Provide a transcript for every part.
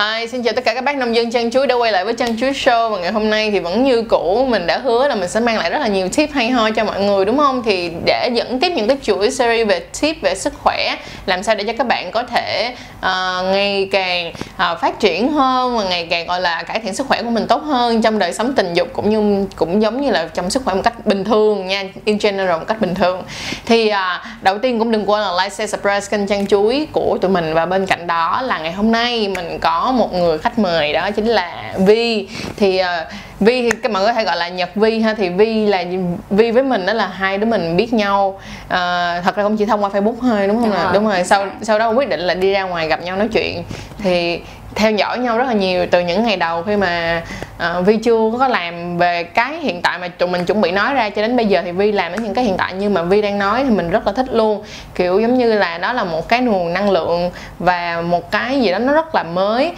Hi, xin chào tất cả các bác nông dân chăn chuối đã quay lại với chăn chuối show và ngày hôm nay thì vẫn như cũ mình đã hứa là mình sẽ mang lại rất là nhiều tip hay ho cho mọi người đúng không? Thì để dẫn tiếp những cái chuỗi series về tip về sức khỏe làm sao để cho các bạn có thể uh, ngày càng uh, phát triển hơn và ngày càng gọi là cải thiện sức khỏe của mình tốt hơn trong đời sống tình dục cũng như cũng giống như là trong sức khỏe một cách bình thường nha in general một cách bình thường. Thì uh, đầu tiên cũng đừng quên là like share subscribe kênh chăn chuối của tụi mình và bên cạnh đó là ngày hôm nay mình có một người khách mời đó chính là Vi. Thì uh, Vi thì các mọi người có thể gọi là Nhật Vi ha. Thì Vi là Vi với mình đó là hai đứa mình biết nhau. Uh, thật ra cũng chỉ thông qua Facebook thôi đúng không đúng, đúng rồi. Sau sau đó quyết định là đi ra ngoài gặp nhau nói chuyện. Thì theo dõi nhau rất là nhiều từ những ngày đầu khi mà uh, Vi chưa có làm về cái hiện tại mà tụi mình chuẩn bị nói ra cho đến bây giờ thì Vi làm đến những cái hiện tại như mà Vi đang nói thì mình rất là thích luôn. Kiểu giống như là đó là một cái nguồn năng lượng và một cái gì đó nó rất là mới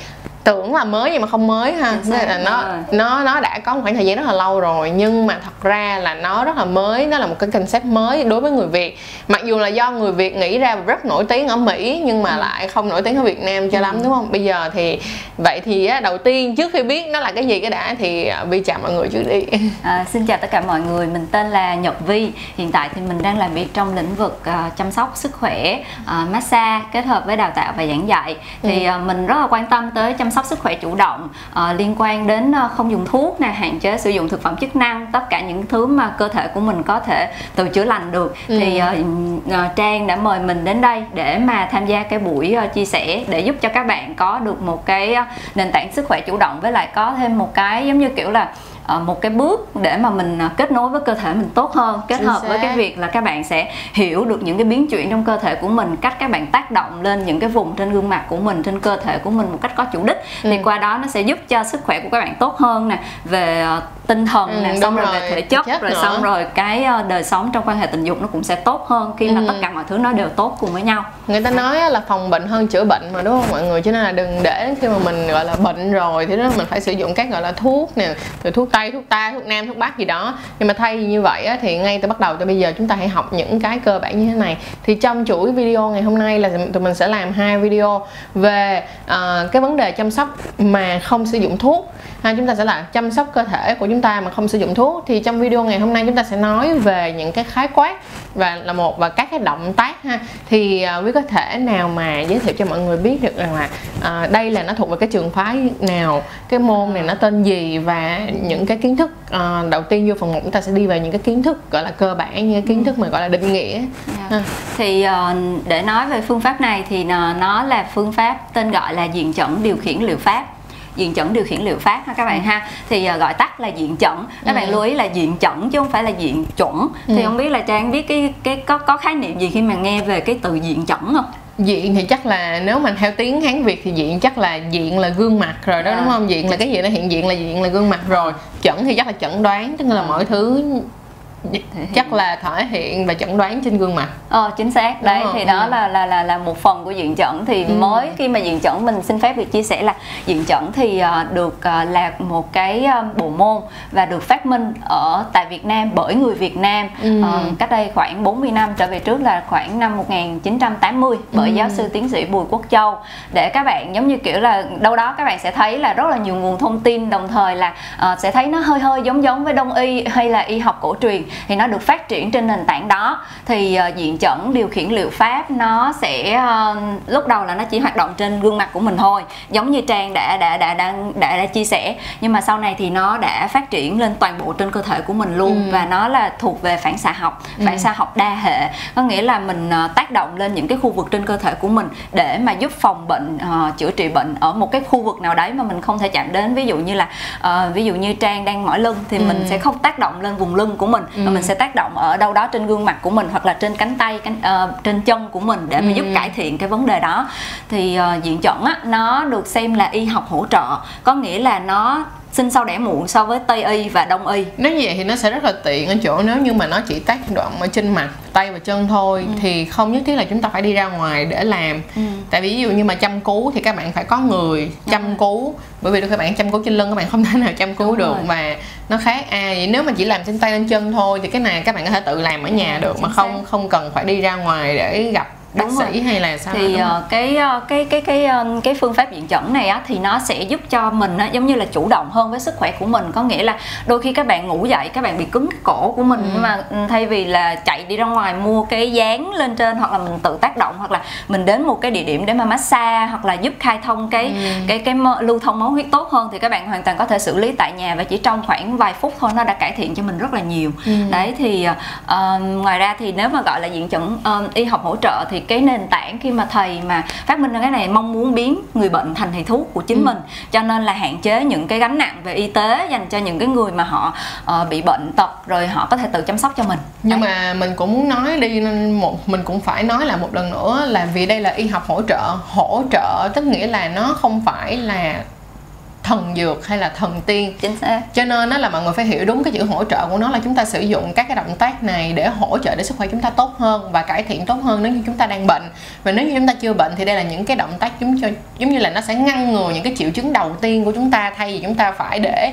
tưởng là mới nhưng mà không mới ha. Nên là nó nó nó đã có một khoảng thời gian rất là lâu rồi nhưng mà thật ra là nó rất là mới nó là một cái concept mới đối với người việt. Mặc dù là do người việt nghĩ ra rất nổi tiếng ở mỹ nhưng mà ừ. lại không nổi tiếng ở việt nam cho ừ. lắm đúng không? Bây giờ thì vậy thì đầu tiên trước khi biết nó là cái gì cái đã thì à, vi chào mọi người trước đi. À, xin chào tất cả mọi người mình tên là nhật vi hiện tại thì mình đang làm việc trong lĩnh vực uh, chăm sóc sức khỏe uh, massage kết hợp với đào tạo và giảng dạy. Thì uh, mình rất là quan tâm tới chăm sóc sức khỏe chủ động uh, liên quan đến uh, không dùng thuốc nè hạn chế sử dụng thực phẩm chức năng tất cả những thứ mà cơ thể của mình có thể tự chữa lành được ừ. thì uh, uh, trang đã mời mình đến đây để mà tham gia cái buổi uh, chia sẻ để giúp cho các bạn có được một cái uh, nền tảng sức khỏe chủ động với lại có thêm một cái giống như kiểu là một cái bước để mà mình ờ, kết nối với cơ thể mình tốt hơn kết Chính hợp xác. với cái việc là các bạn sẽ hiểu được những cái biến chuyển trong cơ thể của mình cách các bạn tác động lên những cái vùng trên gương mặt của mình trên cơ thể của mình một cách có chủ đích ừ. thì qua đó nó sẽ giúp cho sức khỏe của các bạn tốt hơn nè về ờ, tinh thần ừ, nè xong rồi, rồi về thể chất, chất rồi nữa. xong rồi cái đời sống trong quan hệ tình dục nó cũng sẽ tốt hơn khi ừ. mà tất cả mọi thứ nó đều tốt cùng với nhau. Người ta nói là phòng bệnh hơn chữa bệnh mà đúng không mọi người? Cho nên là đừng để khi mà mình gọi là bệnh rồi thì đó mình phải sử dụng các gọi là thuốc nè rồi thuốc tây thuốc ta thuốc nam thuốc bắc gì đó. Nhưng mà thay như vậy á, thì ngay từ bắt đầu từ bây giờ chúng ta hãy học những cái cơ bản như thế này. Thì trong chuỗi video ngày hôm nay là tụi mình sẽ làm hai video về uh, cái vấn đề chăm sóc mà không sử dụng thuốc. Ha chúng ta sẽ là chăm sóc cơ thể của chúng ta mà không sử dụng thuốc thì trong video ngày hôm nay chúng ta sẽ nói về những cái khái quát và là một và các cái động tác ha thì uh, quý có thể nào mà giới thiệu cho mọi người biết được rằng là uh, đây là nó thuộc về cái trường phái nào cái môn này nó tên gì và những cái kiến thức uh, đầu tiên vô phần một chúng ta sẽ đi vào những cái kiến thức gọi là cơ bản như kiến thức mà gọi là định nghĩa yeah. Dạ. ha. thì uh, để nói về phương pháp này thì nó là phương pháp tên gọi là diện chuẩn điều khiển liệu pháp diện chuẩn điều khiển liệu pháp ha các bạn ha thì uh, gọi tắt là diện chuẩn các ừ. bạn lưu ý là diện chuẩn chứ không phải là diện chuẩn ừ. thì không biết là trang biết cái cái có có khái niệm gì khi mà nghe về cái từ diện chuẩn không diện thì chắc là nếu mà theo tiếng hán việt thì diện chắc là diện là gương mặt rồi đó à. đúng không diện là cái gì nó hiện diện là diện là gương mặt rồi chuẩn thì chắc là chẩn đoán tức là mọi thứ chắc là thể hiện và chẩn đoán trên gương mặt ờ chính xác đấy thì đó ừ. là là là là một phần của diện chẩn thì ừ. mới khi mà diện chẩn mình xin phép được chia sẻ là diện chẩn thì uh, được uh, là một cái uh, bộ môn và được phát minh ở tại Việt Nam bởi người Việt Nam ừ. uh, cách đây khoảng 40 năm trở về trước là khoảng năm 1980 bởi ừ. giáo sư tiến sĩ Bùi Quốc Châu để các bạn giống như kiểu là đâu đó các bạn sẽ thấy là rất là nhiều nguồn thông tin đồng thời là uh, sẽ thấy nó hơi hơi giống giống với đông y hay là y học cổ truyền thì nó được phát triển trên nền tảng đó thì uh, diện chẩn điều khiển liệu pháp nó sẽ uh, lúc đầu là nó chỉ hoạt động trên gương mặt của mình thôi giống như trang đã đã đã đã đã, đã chia sẻ nhưng mà sau này thì nó đã phát triển lên toàn bộ trên cơ thể của mình luôn ừ. và nó là thuộc về phản xạ học ừ. phản xạ học đa hệ có nghĩa là mình uh, tác động lên những cái khu vực trên cơ thể của mình để mà giúp phòng bệnh uh, chữa trị bệnh ở một cái khu vực nào đấy mà mình không thể chạm đến ví dụ như là uh, ví dụ như trang đang mỏi lưng thì ừ. mình sẽ không tác động lên vùng lưng của mình ừ. Mà mình sẽ tác động ở đâu đó trên gương mặt của mình hoặc là trên cánh tay cánh uh, trên chân của mình để mà ừ. giúp cải thiện cái vấn đề đó thì uh, diện chuẩn á nó được xem là y học hỗ trợ có nghĩa là nó sinh sau đẻ muộn so với tây y và đông y nếu như vậy thì nó sẽ rất là tiện ở chỗ nếu như mà nó chỉ tác động ở trên mặt tay và chân thôi ừ. thì không nhất thiết là chúng ta phải đi ra ngoài để làm ừ. tại vì ví dụ như mà chăm cứu thì các bạn phải có người chăm ừ. cứu bởi vì các bạn chăm cứu trên lưng các bạn không thể nào chăm cứu Đúng được rồi. và nó khác. À vậy nếu mà chỉ làm trên tay lên chân thôi thì cái này các bạn có thể tự làm ở nhà được mà không không cần phải đi ra ngoài để gặp bác Đúng sĩ rồi. hay là sao thì uh, cái cái cái cái cái phương pháp diện chẩn này á thì nó sẽ giúp cho mình á, giống như là chủ động hơn với sức khỏe của mình có nghĩa là đôi khi các bạn ngủ dậy các bạn bị cứng cái cổ của mình ừ. nhưng mà ừ, thay vì là chạy đi ra ngoài mua cái dán lên trên hoặc là mình tự tác động hoặc là mình đến một cái địa điểm để mà massage hoặc là giúp khai thông cái ừ. cái cái lưu thông máu huyết tốt hơn thì các bạn hoàn toàn có thể xử lý tại nhà và chỉ trong khoảng vài phút thôi nó đã cải thiện cho mình rất là nhiều ừ. đấy thì uh, ngoài ra thì nếu mà gọi là diện chẩn uh, y học hỗ trợ thì cái nền tảng khi mà thầy mà phát minh ra cái này mong muốn biến người bệnh thành thầy thuốc của chính ừ. mình cho nên là hạn chế những cái gánh nặng về y tế dành cho những cái người mà họ uh, bị bệnh tật rồi họ có thể tự chăm sóc cho mình nhưng đấy. mà mình cũng muốn nói đi nên một mình cũng phải nói là một lần nữa là vì đây là y học hỗ trợ hỗ trợ tức nghĩa là nó không phải là thần dược hay là thần tiên. Chính xác. Cho nên nó là mọi người phải hiểu đúng cái chữ hỗ trợ của nó là chúng ta sử dụng các cái động tác này để hỗ trợ để sức khỏe chúng ta tốt hơn và cải thiện tốt hơn nếu như chúng ta đang bệnh. Và nếu như chúng ta chưa bệnh thì đây là những cái động tác giống cho giống như là nó sẽ ngăn ngừa những cái triệu chứng đầu tiên của chúng ta thay vì chúng ta phải để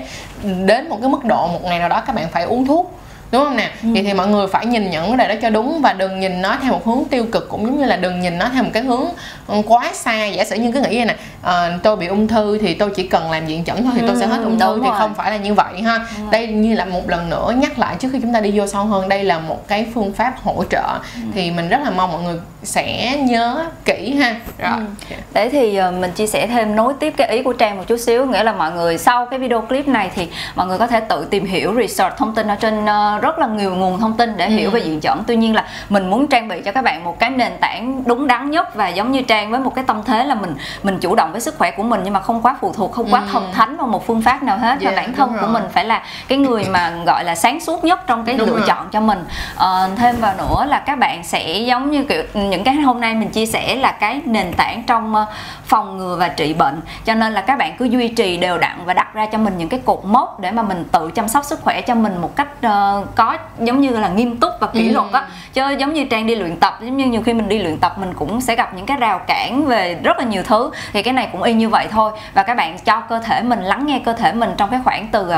đến một cái mức độ một ngày nào đó các bạn phải uống thuốc đúng không nè ừ. vậy thì mọi người phải nhìn nhận cái này đó cho đúng và đừng nhìn nó theo một hướng tiêu cực cũng giống như là đừng nhìn nó theo một cái hướng ừ, quá xa giả sử như cứ nghĩ nè à, tôi bị ung thư thì tôi chỉ cần làm diện chẩn thôi thì tôi sẽ hết ừ, ung thư thì rồi. không phải là như vậy ha ừ. đây như là một lần nữa nhắc lại trước khi chúng ta đi vô sâu hơn đây là một cái phương pháp hỗ trợ ừ. thì mình rất là mong mọi người sẽ nhớ kỹ ha rồi ừ. để thì uh, mình chia sẻ thêm nối tiếp cái ý của trang một chút xíu nghĩa là mọi người sau cái video clip này thì mọi người có thể tự tìm hiểu research thông tin ở trên uh, rất là nhiều nguồn thông tin để ừ. hiểu về diện chẩn tuy nhiên là mình muốn trang bị cho các bạn một cái nền tảng đúng đắn nhất và giống như trang với một cái tâm thế là mình mình chủ động với sức khỏe của mình nhưng mà không quá phụ thuộc không quá ừ. thần thánh vào một phương pháp nào hết yeah, và bản thân của mình phải là cái người mà gọi là sáng suốt nhất trong cái đúng lựa rồi. chọn cho mình à, thêm vào nữa là các bạn sẽ giống như kiểu những cái hôm nay mình chia sẻ là cái nền tảng trong ờ, phòng ngừa và trị bệnh cho nên là các bạn cứ duy trì đều đặn và đặt ra cho mình những cái cột mốc để mà mình tự chăm sóc sức khỏe cho mình một cách uh, có giống như là nghiêm túc và kỷ ừ. luật á. Chứ giống như trang đi luyện tập giống như nhiều khi mình đi luyện tập mình cũng sẽ gặp những cái rào cản về rất là nhiều thứ. Thì cái này cũng y như vậy thôi. Và các bạn cho cơ thể mình lắng nghe cơ thể mình trong cái khoảng từ uh,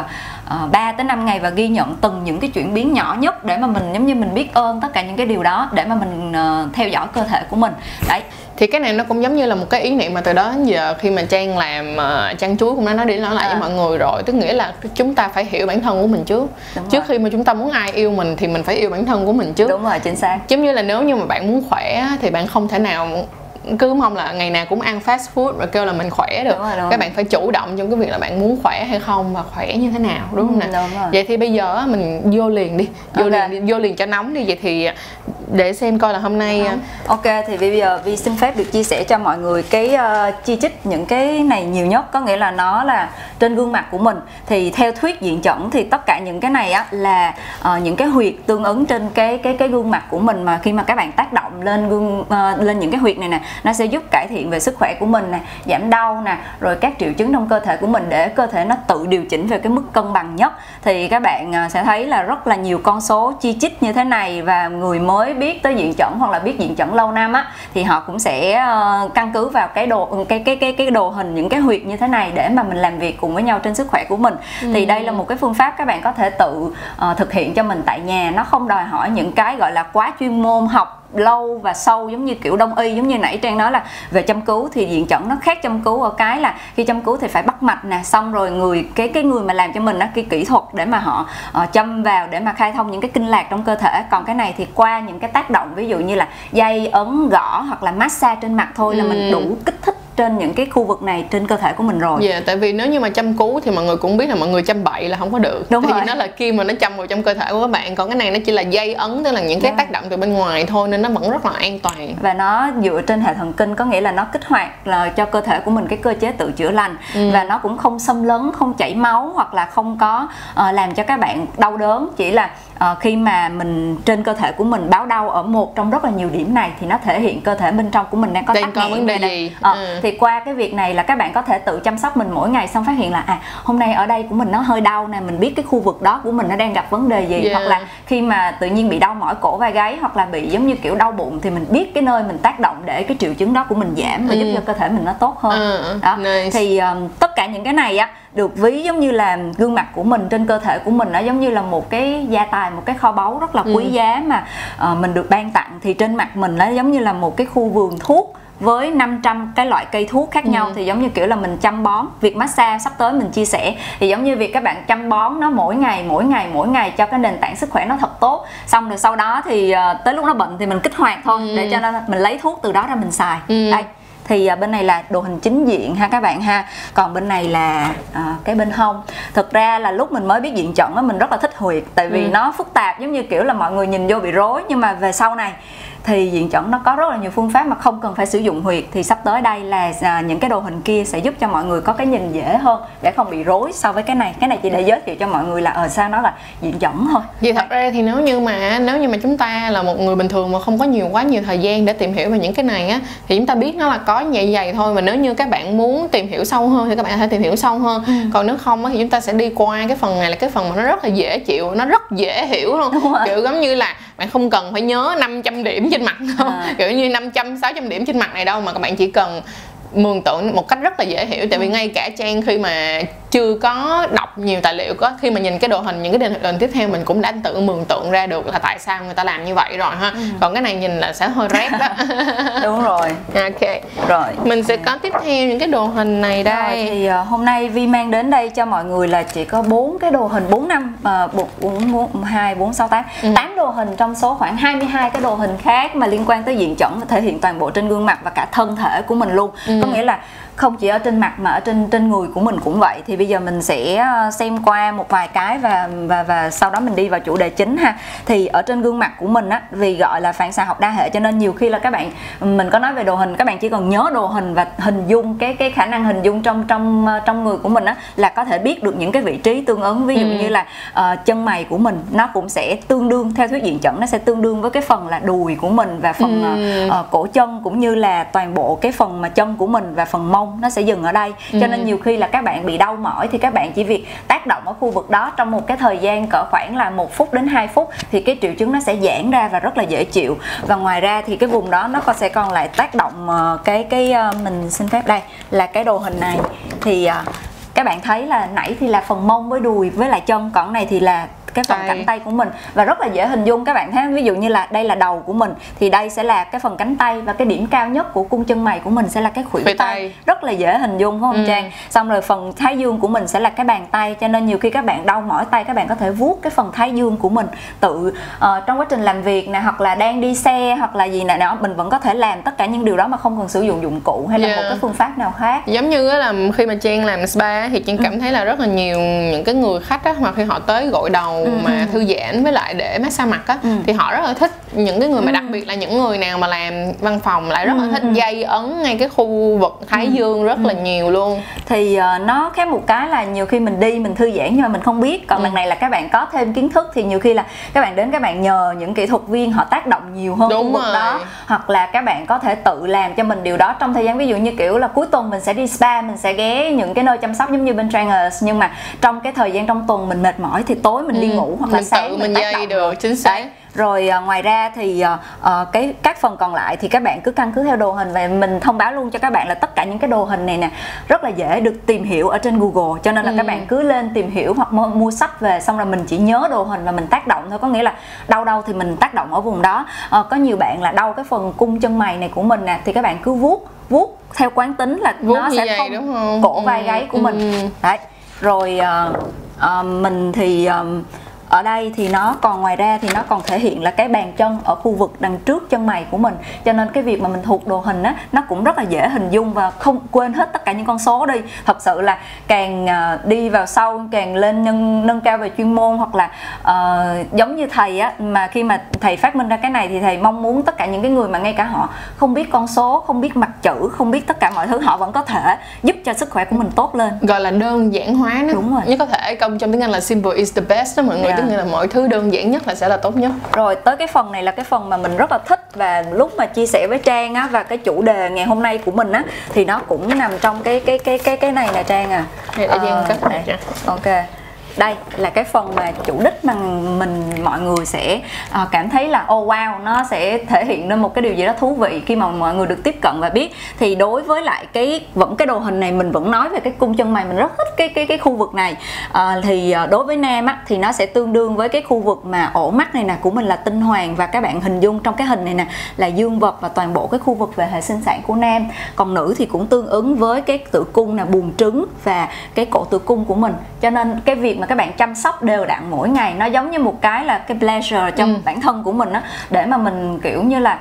ờ, 3 tới 5 ngày và ghi nhận từng những cái chuyển biến nhỏ nhất để mà mình giống như mình biết ơn tất cả những cái điều đó để mà mình uh, theo dõi cơ thể của mình. Đấy thì cái này nó cũng giống như là một cái ý niệm mà từ đó đến giờ khi mà trang làm uh, trang chuối cũng đã nói đi nói lại à. với mọi người rồi tức nghĩa là chúng ta phải hiểu bản thân của mình trước Đúng trước rồi. khi mà chúng ta muốn ai yêu mình thì mình phải yêu bản thân của mình trước Đúng rồi chính xác giống như là nếu như mà bạn muốn khỏe thì bạn không thể nào cứ mong là ngày nào cũng ăn fast food và kêu là mình khỏe được. Đúng rồi, đúng các bạn phải chủ động trong cái việc là bạn muốn khỏe hay không và khỏe như thế nào đúng không ừ, nè? vậy thì bây giờ mình vô liền đi vô okay. liền vô liền cho nóng đi. Vậy thì để xem coi là hôm nay à, ok thì bây giờ vi xin phép được chia sẻ cho mọi người cái uh, chi chích những cái này nhiều nhất. Có nghĩa là nó là trên gương mặt của mình. Thì theo thuyết diện chẩn thì tất cả những cái này á là uh, những cái huyệt tương ứng trên cái cái cái gương mặt của mình. Mà khi mà các bạn tác động lên gương uh, lên những cái huyệt này nè nó sẽ giúp cải thiện về sức khỏe của mình nè giảm đau nè rồi các triệu chứng trong cơ thể của mình để cơ thể nó tự điều chỉnh về cái mức cân bằng nhất. Thì các bạn uh, sẽ thấy là rất là nhiều con số chi chích như thế này và người mới biết tới diện chẩn hoặc là biết diện chẩn lâu năm á thì họ cũng sẽ uh, căn cứ vào cái đồ cái cái cái cái đồ hình những cái huyệt như thế này để mà mình làm việc cùng với nhau trên sức khỏe của mình. Ừ. thì đây là một cái phương pháp các bạn có thể tự uh, thực hiện cho mình tại nhà. Nó không đòi hỏi những cái gọi là quá chuyên môn học lâu và sâu giống như kiểu đông y giống như nãy trang nói là về chăm cứu thì diện chẩn nó khác chăm cứu ở cái là khi chăm cứu thì phải bắt mạch nè xong rồi người cái cái người mà làm cho mình đó cái kỹ thuật để mà họ uh, châm vào để mà khai thông những cái kinh lạc trong cơ thể còn cái này thì qua những cái tác động ví dụ như là dây ấn gõ hoặc là massage trên mặt thôi là mình ừ. đủ kích thích trên những cái khu vực này trên cơ thể của mình rồi. Dạ, yeah, tại vì nếu như mà chăm cứu thì mọi người cũng biết là mọi người chăm bậy là không có được. Đúng tại rồi. nó là kim mà nó châm vào trong cơ thể của các bạn, còn cái này nó chỉ là dây ấn tức là những cái yeah. Dạ. tác động từ bên ngoài thôi nên nó vẫn rất là an toàn. Và nó dựa trên hệ thần kinh có nghĩa là nó kích hoạt là cho cơ thể của mình cái cơ chế tự chữa lành ừ. và nó cũng không xâm lấn, không chảy máu hoặc là không có uh, làm cho các bạn đau đớn, chỉ là uh, khi mà mình trên cơ thể của mình báo đau ở một trong rất là nhiều điểm này thì nó thể hiện cơ thể bên trong của mình đang có đang có vấn đề gì uh, ừ. Thì qua cái việc này là các bạn có thể tự chăm sóc mình mỗi ngày xong phát hiện là à hôm nay ở đây của mình nó hơi đau nè mình biết cái khu vực đó của mình nó đang gặp vấn đề gì Yeah. hoặc là khi mà tự nhiên bị đau mỏi cổ vai gáy hoặc là bị giống như kiểu đau bụng thì mình biết cái nơi mình tác động để cái triệu chứng đó của mình giảm và giúp Ừ. cho cơ thể mình nó tốt hơn Ừ, đó nice. thì um, tất cả những cái này á được ví giống như là gương mặt của mình trên cơ thể của mình nó giống như là một cái gia tài một cái kho báu rất là quý Ừ. giá mà ờ, mình được ban tặng thì trên mặt mình nó giống như là một cái khu vườn thuốc với 500 cái loại cây thuốc khác nhau Ừ. thì giống như kiểu là mình chăm bón việc massage sắp tới mình chia sẻ thì giống như việc các bạn chăm bón nó mỗi ngày mỗi ngày mỗi ngày cho cái nền tảng sức khỏe nó thật tốt xong rồi sau đó thì ờ, tới lúc nó bệnh thì mình kích hoạt thôi Ừ. để cho nó mình lấy thuốc từ đó ra mình xài Ừ. đây thì à, bên này là đồ hình chính diện ha các bạn ha còn bên này là à, cái bên hông thực ra là lúc mình mới biết diện trận á mình rất là thích huyệt tại vì Ừ. nó phức tạp giống như kiểu là mọi người nhìn vô bị rối nhưng mà về sau này thì diện trận nó có rất là nhiều phương pháp mà không cần phải sử dụng huyệt thì sắp tới đây là à, những cái đồ hình kia sẽ giúp cho mọi người có cái nhìn dễ hơn để không bị rối so với cái này cái này chỉ để giới thiệu cho mọi người là ở sao nó là diện trận thôi Vậy thật ra thì nếu như mà nếu như mà chúng ta là một người bình thường mà không có nhiều quá nhiều thời gian để tìm hiểu về những cái này á thì chúng ta biết nó là có vậy vậy thôi và nếu như các bạn muốn tìm hiểu sâu hơn thì các bạn có thể tìm hiểu sâu hơn. Ừ. Còn nếu không á thì chúng ta sẽ đi qua cái phần này là cái phần mà nó rất là dễ chịu, nó rất dễ hiểu luôn. Kiểu giống như là bạn không cần phải nhớ 500 điểm trên mặt đâu. À. Kiểu như 500 600 điểm trên mặt này đâu mà các bạn chỉ cần mường tượng một cách rất là dễ hiểu tại vì ngay cả trang khi mà chưa có đọc nhiều tài liệu có khi mà nhìn cái đồ hình những cái đồ hình tiếp theo mình cũng đã tự mường tượng ra được là tại sao người ta làm như vậy rồi ha. Còn cái này nhìn là sẽ hơi rét đó. Đúng rồi. Ok. Rồi. Mình sẽ có tiếp theo những cái đồ hình này Rồi, đây. thì ờ, hôm nay Vi mang đến đây cho mọi người là chỉ có bốn cái đồ hình 4 năm uh, 4, 4, 4, 2, 4, 6, 8 Ừ. 8 đồ hình trong số khoảng 22 cái đồ hình khác mà liên quan tới diện chuẩn và thể hiện toàn bộ trên gương mặt và cả thân thể của mình luôn. Ừ. có nghĩa là không chỉ ở trên mặt mà ở trên trên người của mình cũng vậy thì bây giờ mình sẽ ờ, xem qua một vài cái và và và sau đó mình đi vào chủ đề chính ha thì ở trên gương mặt của mình á vì gọi là phản xạ học đa hệ cho nên nhiều khi là các bạn mình có nói về đồ hình các bạn chỉ cần nhớ đồ hình và hình dung cái cái khả năng hình dung trong trong ờ, trong người của mình á là có thể biết được những cái vị trí tương ứng ví dụ Ừ. như là ờ, chân mày của mình nó cũng sẽ tương đương theo thuyết diện chuẩn nó sẽ tương đương với cái phần là đùi của mình và phần Ừ. ờ, cổ chân cũng như là toàn bộ cái phần mà chân của mình và phần mông nó sẽ dừng ở đây. Cho nên Ừ. nhiều khi là các bạn bị đau mỏi thì các bạn chỉ việc tác động ở khu vực đó trong một cái thời gian cỡ khoảng là một phút đến 2 phút thì cái triệu chứng nó sẽ giãn ra và rất là dễ chịu. Và ngoài ra thì cái vùng đó nó còn sẽ còn lại tác động ờ, cái cái ờ, mình xin phép đây là cái đồ hình này. Thì ờ, các bạn thấy là nãy thì là phần mông với đùi với lại chân còn này thì là cái phần Tay. cánh tay của mình và rất là dễ hình dung các bạn thấy ví dụ như là đây là đầu của mình thì đây sẽ là cái phần cánh tay và cái điểm cao nhất của cung chân mày của mình sẽ là cái khuỷu tay. tay. rất là dễ hình dung không Ừ. Trang xong rồi phần thái dương của mình sẽ là cái bàn tay cho nên nhiều khi các bạn đau mỏi tay các bạn có thể vuốt cái phần thái dương của mình tự ờ, trong quá trình làm việc nè hoặc là đang đi xe hoặc là gì nè đó mình vẫn có thể làm tất cả những điều đó mà không cần sử dụng dụng cụ hay là Yeah. một cái phương pháp nào khác giống như là khi mà trang làm spa thì trang cảm thấy là rất là nhiều những cái người khách á mà khi họ tới gội đầu mà thư giãn với lại để massage mặt á Ừ. thì họ rất là thích. Những cái người mà đặc biệt là những người nào mà làm văn phòng lại rất là thích dây ấn ngay cái khu vực thái dương rất là nhiều luôn. Thì ờ, nó khác một cái là nhiều khi mình đi mình thư giãn nhưng mà mình không biết. Còn Ừ. lần này là các bạn có thêm kiến thức thì nhiều khi là các bạn đến các bạn nhờ những kỹ thuật viên họ tác động nhiều hơn Đúng khu vực rồi. đó hoặc là các bạn có thể tự làm cho mình điều đó trong thời gian ví dụ như kiểu là cuối tuần mình sẽ đi spa mình sẽ ghé những cái nơi chăm sóc giống như bên Trangers. Nhưng mà trong cái thời gian trong tuần mình mệt mỏi thì tối mình đi Ừ. ngủ hoặc là Mình sáng tự mình tác dây được, chính xác. Đấy. rồi à, ngoài ra thì à, à, cái các phần còn lại thì các bạn cứ căn cứ theo đồ hình và mình thông báo luôn cho các bạn là tất cả những cái đồ hình này nè rất là dễ được tìm hiểu ở trên Google cho nên là Ừ. các bạn cứ lên tìm hiểu hoặc mua, mua sách về xong rồi mình chỉ nhớ đồ hình và mình tác động thôi có nghĩa là đau đâu thì mình tác động ở vùng đó Ờ, có nhiều bạn là đau cái phần cung chân mày này của mình nè thì các bạn cứ vuốt vuốt theo quán tính là Vuốt nó sẽ vậy, không không? cổ vai Ừ, gáy của mình ừ. đấy rồi ờ, Ờ, mình thì um, ở đây thì nó còn ngoài ra thì nó còn thể hiện là cái bàn chân ở khu vực đằng trước chân mày của mình. Cho nên cái việc mà mình thuộc đồ hình á nó cũng rất là dễ hình dung và không quên hết tất cả những con số đi. Thật sự là càng ờ, đi vào sâu càng lên nâng nâng cao về chuyên môn hoặc là ờ, giống như thầy á mà khi mà thầy phát minh ra cái này thì thầy mong muốn tất cả những cái người mà ngay cả họ không biết con số không biết mặt chữ không biết tất cả mọi thứ họ vẫn có thể giúp cho sức khỏe của mình tốt lên. Gọi là đơn giản hóa nó Đúng rồi. như có thể công trong tiếng Anh là simple is the best đó mọi người. Yeah. Tức nghĩa là mọi thứ đơn giản nhất là sẽ là tốt nhất. Rồi tới cái phần này là cái phần mà mình rất là thích và lúc mà chia sẻ với trang á và cái chủ đề ngày hôm nay của mình á thì nó cũng nằm trong cái cái cái cái cái này nè trang à. Đây, để Trang cất này đây. ok đây là cái phần mà chủ đích mà mình mọi người sẽ uh, cảm thấy là oh wow nó sẽ thể hiện nên một cái điều gì đó thú vị khi mà mọi người được tiếp cận và biết. Thì đối với lại cái vẫn cái đồ hình này mình vẫn nói về cái cung chân mày mình rất thích cái cái cái khu vực này. Uh, thì uh, đối với nam á thì nó sẽ tương đương với cái khu vực mà ổ mắt này nè của mình là tinh hoàng. Và các bạn hình dung trong cái hình này nè là dương vật và toàn bộ cái khu vực về hệ sinh sản của nam. Còn nữ thì cũng tương ứng với cái tử cung là buồng trứng và cái cổ tử cung của mình. Cho nên cái việc mà các bạn chăm sóc đều đặn mỗi ngày nó giống như một cái là cái pleasure trong ừ. bản thân của mình á để mà mình kiểu như là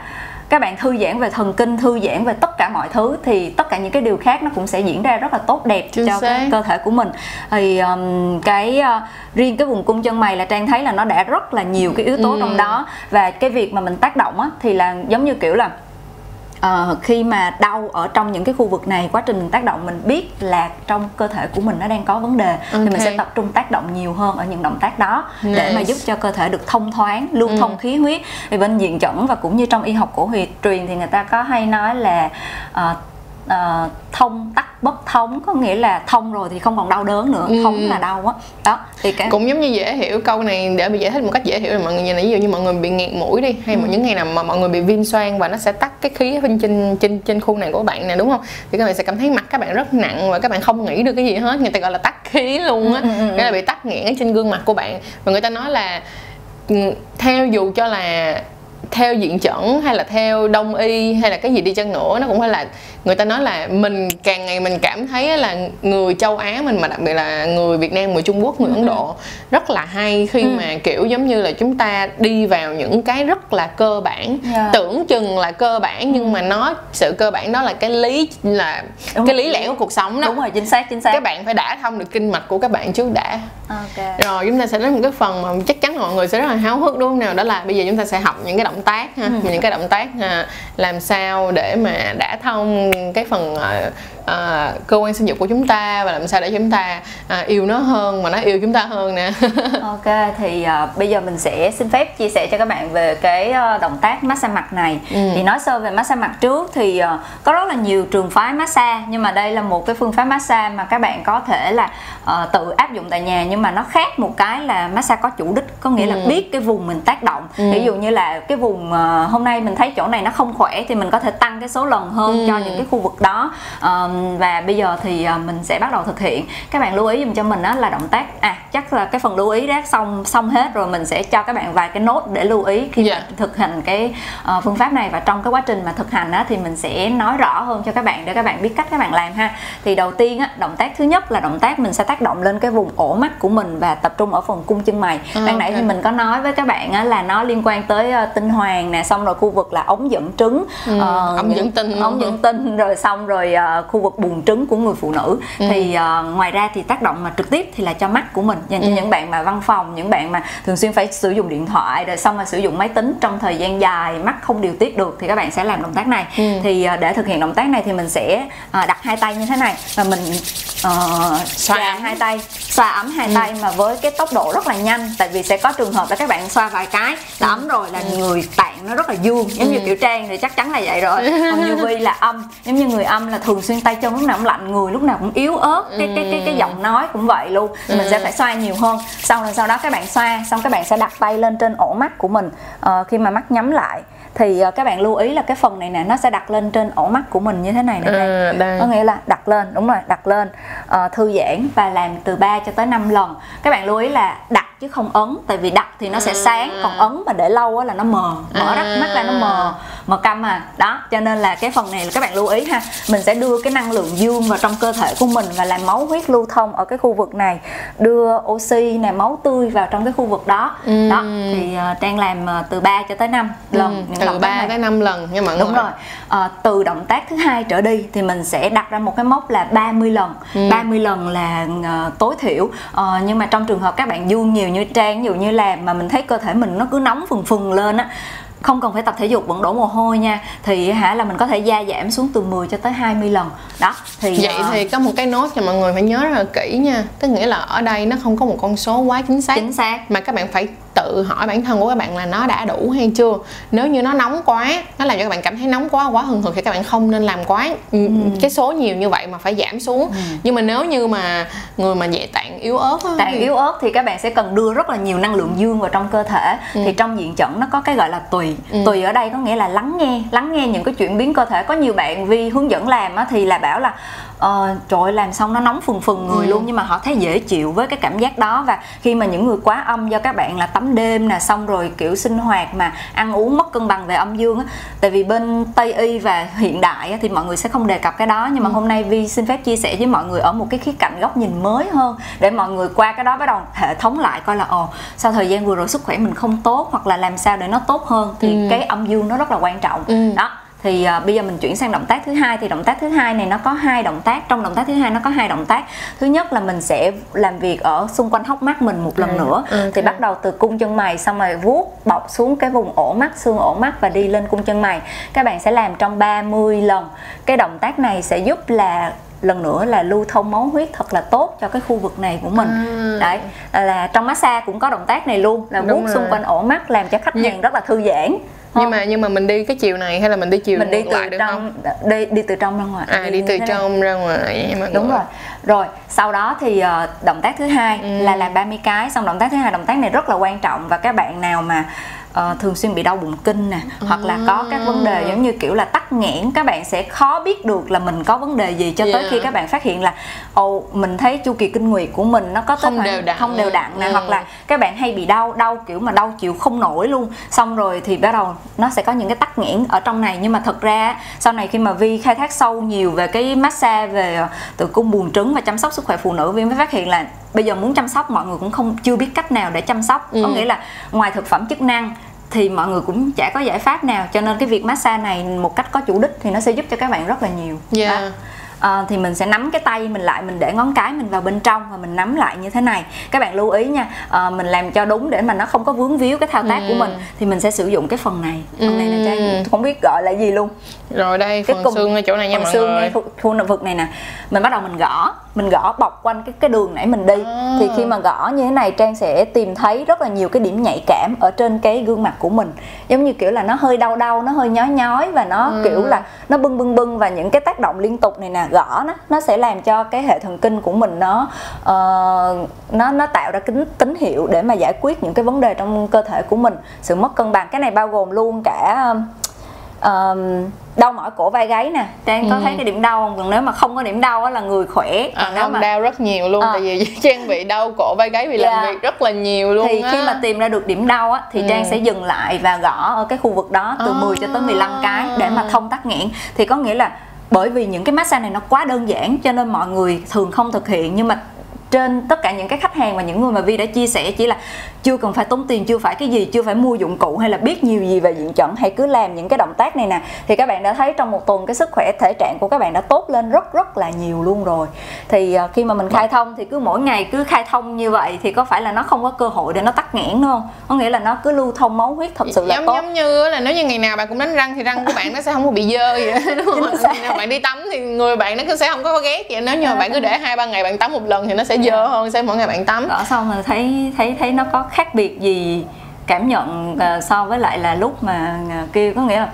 các bạn thư giãn về thần kinh thư giãn về tất cả mọi thứ thì tất cả những cái điều khác nó cũng sẽ diễn ra rất là tốt đẹp Chính cho cái cơ thể của mình thì um, cái uh, riêng cái vùng cung chân mày là trang thấy là nó đã rất là nhiều cái yếu tố ừ. trong đó và cái việc mà mình tác động á thì là giống như kiểu là uh, khi mà đau ở trong những cái khu vực này quá trình tác động mình biết là trong cơ thể của mình nó đang có vấn đề okay. thì mình sẽ tập trung tác động nhiều hơn ở những động tác đó nice. để mà giúp cho cơ thể được thông thoáng lưu ừ. thông khí huyết thì bên diện chẩn và cũng như trong y học cổ huyệt truyền thì người ta có hay nói là uh, uh, thông tắc bất thống có nghĩa là thông rồi thì không còn đau đớn nữa ừ. thống là đau á đó. thì cái cũng giống như dễ hiểu câu này để bị giải thích một cách dễ hiểu là mọi người như này ví dụ như mọi người bị nghẹt mũi đi hay ừ. những ngày nào mà mọi người bị viêm xoang và nó sẽ tắt cái khí bên trên trên trên khu này của bạn nè đúng không thì các bạn sẽ cảm thấy mặt các bạn rất nặng và các bạn không nghĩ được cái gì hết người ta gọi là tắt khí luôn á ừ, ừ, ừ. là bị tắc nghẽn ở trên gương mặt của bạn và người ta nói là ừ, theo dù cho là theo diện chuẩn hay là theo đông y hay là cái gì đi chăng nữa nó cũng phải là người ta nói là mình càng ngày mình cảm thấy là người châu Á mình mà đặc biệt là người Việt Nam người Trung Quốc người Ấn Độ rất là hay khi ừ. mà kiểu giống như là chúng ta đi vào những cái rất là cơ bản yeah. Dạ. tưởng chừng là cơ bản nhưng mà nó sự cơ bản đó là cái lý là đúng cái lý lẽ của cuộc sống đó đúng rồi chính xác chính xác các bạn phải đã thông được kinh mạch của các bạn trước đã okay. rồi chúng ta sẽ đến một cái phần mà chắc chắn mọi người sẽ rất là háo hức đúng không nào đó là bây giờ chúng ta sẽ học những cái động tác ha ừ. những cái động tác ha, làm sao để mà đã thông cái phần uh, uh, cơ quan sinh dục của chúng ta và làm sao để chúng ta uh, yêu nó hơn mà nó yêu chúng ta hơn nè ok thì uh, bây giờ mình sẽ xin phép chia sẻ cho các bạn về cái uh, động tác massage mặt này ừ. thì nói sơ về massage mặt trước thì uh, có rất là nhiều trường phái massage nhưng mà đây là một cái phương pháp massage mà các bạn có thể là uh, tự áp dụng tại nhà nhưng mà nó khác một cái là massage có chủ đích có nghĩa ừ. là biết cái vùng mình tác động ừ. ví dụ như là cái vùng uh, hôm nay mình thấy chỗ này nó không khỏe thì mình có thể tăng cái số lần hơn ừ. cho những cái khu vực đó um, và bây giờ thì uh, mình sẽ bắt đầu thực hiện các bạn lưu ý dùm cho mình đó là động tác à chắc là cái phần lưu ý đó xong xong hết rồi mình sẽ cho các bạn vài cái nốt để lưu ý khi yeah. Dạ. thực hành cái uh, phương pháp này và trong cái quá trình mà thực hành á thì mình sẽ nói rõ hơn cho các bạn để các bạn biết cách các bạn làm ha thì đầu tiên á động tác thứ nhất là động tác mình sẽ tác động lên cái vùng ổ mắt của mình và tập trung ở phần cung chân mày ừ, ban nãy thì mình có nói với các bạn á là nó liên quan tới uh, tinh hoàng nè xong rồi khu vực là ống dẫn trứng ừ, uh, ống dẫn tinh ống dẫn tinh rồi xong rồi uh, khu vực buồng trứng của người phụ nữ ừ. thì uh, ngoài ra thì tác động mà trực tiếp thì là cho mắt của mình dành cho ừ. những bạn mà văn phòng những bạn mà thường xuyên phải sử dụng điện thoại rồi xong mà sử dụng máy tính trong thời gian dài mắt không điều tiết được thì các bạn sẽ làm động tác này ừ. thì uh, để thực hiện động tác này thì mình sẽ uh, đặt hai tay như thế này và mình uh, xoa hai tay xoa ấm hai ừ. tay mà với cái tốc độ rất là nhanh. Tại vì sẽ có trường hợp là các bạn xoa vài cái là ấm rồi là ừ. người tạng nó rất là dương giống ừ. như kiểu trang thì chắc chắn là vậy rồi. Còn như vi là âm. Giống như người âm là thường xuyên tay chân lúc nào cũng lạnh người lúc nào cũng yếu ớt. Cái cái cái cái giọng nói cũng vậy luôn. Ừ. mình sẽ phải xoa nhiều hơn. Xong rồi sau đó các bạn xoa xong các bạn sẽ đặt tay lên trên ổ mắt của mình uh, khi mà mắt nhắm lại thì uh, các bạn lưu ý là cái phần này nè nó sẽ đặt lên trên ổ mắt của mình như thế này nè à, có nghĩa là đặt lên đúng rồi đặt lên uh, thư giãn và làm từ 3 cho tới 5 lần. Các bạn lưu ý là đặt chứ không ấn tại vì đặt thì nó sẽ sáng còn ấn mà để lâu á là nó mờ mở rắc mắt ra nó mờ mờ câm à. Đó cho nên là cái phần này là các bạn lưu ý ha. Mình sẽ đưa cái năng lượng dương vào trong cơ thể của mình và làm máu huyết lưu thông ở cái khu vực này. Đưa oxy này máu tươi vào trong cái khu vực đó. Ừ. đó thì uh, trang làm uh, từ 3 cho tới 5 ừ. lần ừ, từ 3 tới 5 lần nha mọi người. đúng rồi. Uh, từ động tác thứ hai trở đi thì mình sẽ đặt ra một cái mốc là 30 lần. Ừ. 30 lần là uh, tối thiểu. Uh, nhưng mà trong trường hợp các bạn dương nhiều như trang ví dụ như làm mà mình thấy cơ thể mình nó cứ nóng phừng phừng lên á không cần phải tập thể dục vẫn đổ mồ hôi nha. Thì hả là mình có thể gia giảm xuống từ 10 cho tới 20 lần. Đó thì vậy uh, thì có một cái nốt cho mọi người phải nhớ rất là kỹ nha. Tức nghĩa là ở đây nó không có một con số quá chính xác. Chính xác. Mà các bạn phải tự hỏi bản thân của các bạn là nó đã đủ hay chưa nếu như nó nóng quá nó làm cho các bạn cảm thấy nóng quá quá hừng hực thì các bạn không nên làm quá ừ. cái số nhiều như vậy mà phải giảm xuống ừ. nhưng mà nếu như mà người mà nhẹ tạng yếu ớt tạng thì... yếu ớt thì các bạn sẽ cần đưa rất là nhiều năng lượng dương vào trong cơ thể ừ. thì trong diện chẩn nó có cái gọi là tùy ừ. tùy ở đây có nghĩa là lắng nghe lắng nghe những cái chuyển biến cơ thể có nhiều bạn vi hướng dẫn làm á, thì là bảo là uh, trời ơi, làm xong nó nóng phừng phừng người ừ. luôn nhưng mà họ thấy dễ chịu với cái cảm giác đó và khi mà những người quá âm do các bạn là tắm đêm nè xong rồi kiểu sinh hoạt mà ăn uống mất cân bằng về âm dương á tại vì bên tây y và hiện đại á, thì mọi người sẽ không đề cập cái đó nhưng mà ừ. hôm nay vi xin phép chia sẻ với mọi người ở một cái khía cạnh góc nhìn mới hơn để mọi người qua cái đó bắt đầu hệ thống lại coi là ồ sau thời gian vừa rồi sức khỏe mình không tốt hoặc là làm sao để nó tốt hơn thì ừ. cái âm dương nó rất là quan trọng ừ. đó thì uh, bây giờ mình chuyển sang động tác thứ hai. Thì động tác thứ hai này nó có hai động tác. Trong động tác thứ hai nó có hai động tác. Thứ nhất là mình sẽ làm việc ở xung quanh hốc mắt mình một lần ừ, nữa. okay. thì bắt đầu từ cung chân mày xong rồi vuốt bọc xuống cái vùng ổ mắt xương ổ mắt và đi lên cung chân mày. Các bạn sẽ làm trong 30 lần. Cái động tác này sẽ giúp là lần nữa là lưu thông máu huyết thật là tốt cho cái khu vực này của mình. À. đấy là trong massage cũng có động tác này luôn là vuốt xung quanh ổ mắt làm cho khách hàng rất là thư giãn nhưng mà nhưng mà mình đi cái chiều này hay là mình đi chiều mình đi từ lại được trong không? đi đi từ trong ra ngoài. À đi, đi từ trong ra ngoài đúng rồi. Rồi sau đó thì uh, động tác thứ hai ừ. là làm 30 cái xong động tác thứ hai động tác này rất là quan trọng và các bạn nào mà uh, thường xuyên bị đau bụng kinh nè à. hoặc là có các vấn đề giống như kiểu là tắc nghẽn các bạn sẽ khó biết được là mình có vấn đề gì cho yeah. tới khi các bạn phát hiện là ồ mình thấy chu kỳ kinh nguyệt của mình nó có tới không đều đặn không đều đặn nè ừ. hoặc là các bạn hay bị đau đau kiểu mà đau chịu không nổi luôn xong rồi thì bắt đầu nó sẽ có những cái tắc nghẽn ở trong này nhưng mà thật ra sau này khi mà vi khai thác sâu nhiều về cái massage về ờ, tử cung buồng trứng và chăm sóc sức khỏe phụ nữ vi mới phát hiện là bây giờ muốn chăm sóc mọi người cũng không chưa biết cách nào để chăm sóc. Ừ. có nghĩa là ngoài thực phẩm chức năng thì mọi người cũng chả có giải pháp nào. Cho nên cái việc massage này một cách có chủ đích thì nó sẽ giúp cho các bạn rất là nhiều. Yeah. Đó. À, thì mình sẽ nắm cái tay mình lại mình để ngón cái mình vào bên trong và mình nắm lại như thế này. Các bạn lưu ý nha à, mình làm cho đúng để mà nó không có vướng víu cái thao tác ừ. của mình thì mình sẽ sử dụng cái phần này. Phần này là trang không biết gọi là gì luôn. Rồi đây cái phần cùng, xương ở chỗ này nha mọi xương người. khu, khu vực này nè. Mình bắt đầu mình gõ mình gõ bọc quanh cái cái đường nãy mình đi à. thì khi mà gõ như thế này trang sẽ tìm thấy rất là nhiều cái điểm nhạy cảm ở trên cái gương mặt của mình giống như kiểu là nó hơi đau đau nó hơi nhói nhói và nó ừ. kiểu là nó bưng bưng bưng và những cái tác động liên tục này nè gõ nó nó sẽ làm cho cái hệ thần kinh của mình nó uh, nó nó tạo ra cái tín hiệu để mà giải quyết những cái vấn đề trong cơ thể của mình sự mất cân bằng cái này bao gồm luôn cả uh, đau mỏi cổ vai gáy nè trang có ừ. thấy cái điểm đau không còn nếu mà không có điểm đau á là người khỏe à, nếu mà đau rất nhiều luôn à. tại vì trang bị đau cổ vai gáy vì yeah. làm dạ. việc rất là nhiều luôn thì á. khi mà tìm ra được điểm đau á thì ừ. trang sẽ dừng lại và gõ ở cái khu vực đó từ à. 10 cho tới 15 cái để mà thông tắc nghẽn thì có nghĩa là bởi vì những cái massage này nó quá đơn giản cho nên mọi người thường không thực hiện nhưng mà trên tất cả những cái khách hàng và những người mà Vi đã chia sẻ chỉ là chưa cần phải tốn tiền chưa phải cái gì chưa phải mua dụng cụ hay là biết nhiều gì về diện trận hãy cứ làm những cái động tác này nè. Thì các bạn đã thấy trong một tuần cái sức khỏe thể trạng của các bạn đã tốt lên rất rất là nhiều luôn rồi. Thì uh, khi mà mình khai thông thì cứ mỗi ngày cứ khai thông như vậy thì có phải là nó không có cơ hội để nó tắc nghẽn không? Có nghĩa là nó cứ lưu thông máu huyết thật sự là giống tốt. giống như là nếu như ngày nào bạn cũng đánh răng thì răng của bạn nó sẽ không có bị dơ vậy đúng không? ngày nào bạn đi tắm thì người bạn nó cứ sẽ không có ghét vậy. Nếu như mà bạn cứ để hai ba ngày bạn tắm một lần thì nó sẽ dơ hơn sẽ mỗi ngày bạn tắm? Đó xong rồi thấy thấy thấy nó có khác biệt gì cảm nhận uh, so với lại là lúc mà uh, kêu có nghĩa là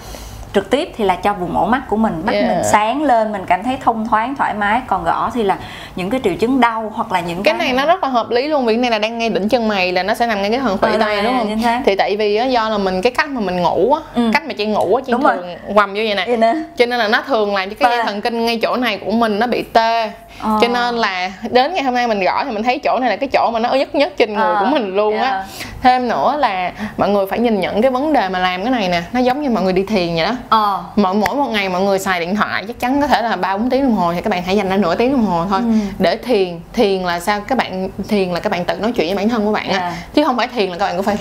trực tiếp thì là cho vùng ổ mắt của mình mắt yeah. mình sáng lên mình cảm thấy thông thoáng thoải mái còn gõ thì là những cái triệu chứng đau hoặc là những cái, cái này nó rất là hợp lý luôn vì này là đang ngay đỉnh chân mày là nó sẽ nằm ngay cái phần khuỷu ờ, tay đúng không thì tại vì do là mình cái cách mà mình ngủ á ừ. cách mà chị ngủ á chị thường rồi. quầm vô vậy nè cho nên là nó thường làm cho cái dây thần kinh ngay chỗ này của mình nó bị tê ờ. cho nên là đến ngày hôm nay mình gõ thì mình thấy chỗ này là cái chỗ mà nó nhất nhất trên người ờ. của mình luôn á yeah. thêm nữa là mọi người phải nhìn nhận cái vấn đề mà làm cái này nè nó giống như mọi người đi thiền vậy đó ờ. mỗi mỗi một ngày mọi người xài điện thoại chắc chắn có thể là ba bốn tiếng đồng hồ thì các bạn hãy dành ra nửa tiếng đồng hồ thôi ừ. để thiền thiền là sao các bạn thiền là các bạn tự nói chuyện với bản thân của bạn á yeah. chứ không phải thiền là các bạn cũng phải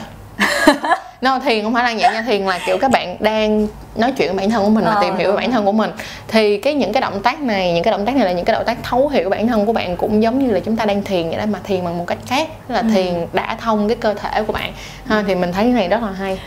no thiền không phải là vậy nha thiền là kiểu các bạn đang nói chuyện với bản thân của mình và Ờ, tìm hiểu về bản thân của mình. Thì cái những cái động tác này những cái động tác này là những cái động tác thấu hiểu bản thân của bạn cũng giống như là chúng ta đang thiền vậy đó mà thiền bằng một cách khác là Ừ. thiền đã thông cái cơ thể của bạn. Ha, thì mình thấy cái này rất là hay.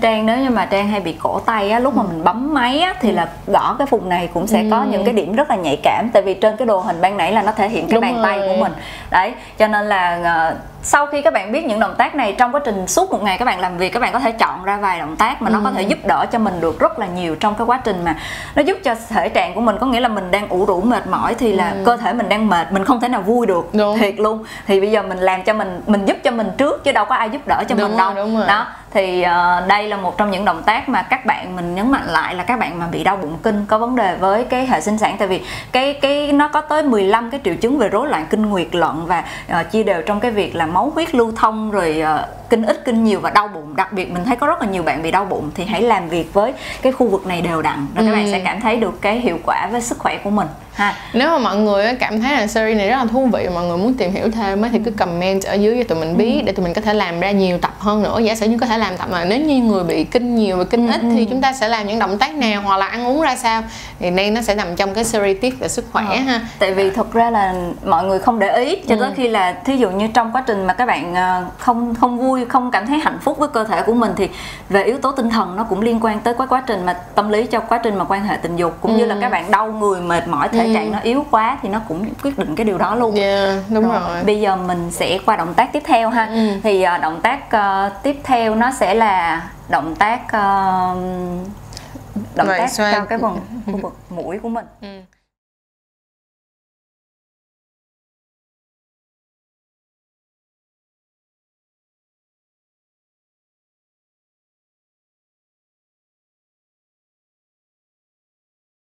Trang nếu như mà Trang hay bị cổ tay á, lúc mà mình bấm máy á, thì là gõ cái vùng này cũng sẽ có những cái điểm rất là nhạy cảm tại vì trên cái đồ hình ban nãy là nó thể hiện cái Đúng bàn tay rồi. của mình. Đấy cho nên là ờ, sau khi các bạn biết những động tác này trong quá trình suốt một ngày các bạn làm việc các bạn có thể chọn ra vài động tác mà nó có thể giúp đỡ cho mình được rất là nhiều trong cái quá trình mà nó giúp cho thể trạng của mình có nghĩa là mình đang ủ rũ mệt mỏi thì là cơ thể mình đang mệt mình không thể nào vui được Đúng. thiệt luôn thì bây giờ mình làm cho mình mình giúp cho mình trước chứ đâu có ai giúp đỡ cho Đúng mình rồi, đâu đúng rồi. đó thì ờ, đây là một trong những động tác mà các bạn mình nhấn mạnh lại là các bạn mà bị đau bụng kinh có vấn đề với cái hệ sinh sản. Tại vì cái cái nó có tới 15 cái triệu chứng về rối loạn kinh nguyệt lận và ờ, chia đều trong cái việc là máu huyết lưu thông rồi ờ, kinh ít kinh nhiều và đau bụng. Đặc biệt mình thấy có rất là nhiều bạn bị đau bụng thì hãy làm việc với cái khu vực này đều đặn rồi các bạn Ừ. sẽ cảm thấy được cái hiệu quả với sức khỏe của mình ha. Nếu mà mọi người cảm thấy là series này rất là thú vị mọi người muốn tìm hiểu thêm á thì cứ comment ở dưới cho tụi mình biết để tụi mình có thể làm ra nhiều tập hơn nữa. Giả sử như có thể làm tập mà nếu như người bị kinh nhiều và kinh ít thì chúng ta sẽ làm những động tác nào hoặc là ăn uống ra sao? Thì đây nó sẽ nằm trong cái series tiếp về sức khỏe ha. Tại vì thật ra là mọi người không để ý cho tới khi là thí dụ như trong quá trình mà các bạn ờ, không không vui không cảm thấy hạnh phúc với cơ thể của mình thì về yếu tố tinh thần nó cũng liên quan tới cái quá trình mà tâm lý cho quá trình mà quan hệ tình dục cũng như là các bạn đau người mệt mỏi thể trạng nó yếu quá thì nó cũng quyết định cái điều đó luôn yeah, đúng rồi, Bây giờ mình sẽ qua động tác tiếp theo ha. Ừ. Thì ờ, động tác ờ, tiếp theo nó sẽ là động tác ờ, động Vậy tác xoay- cho cái vùng khu vực mũi của mình. Ừ.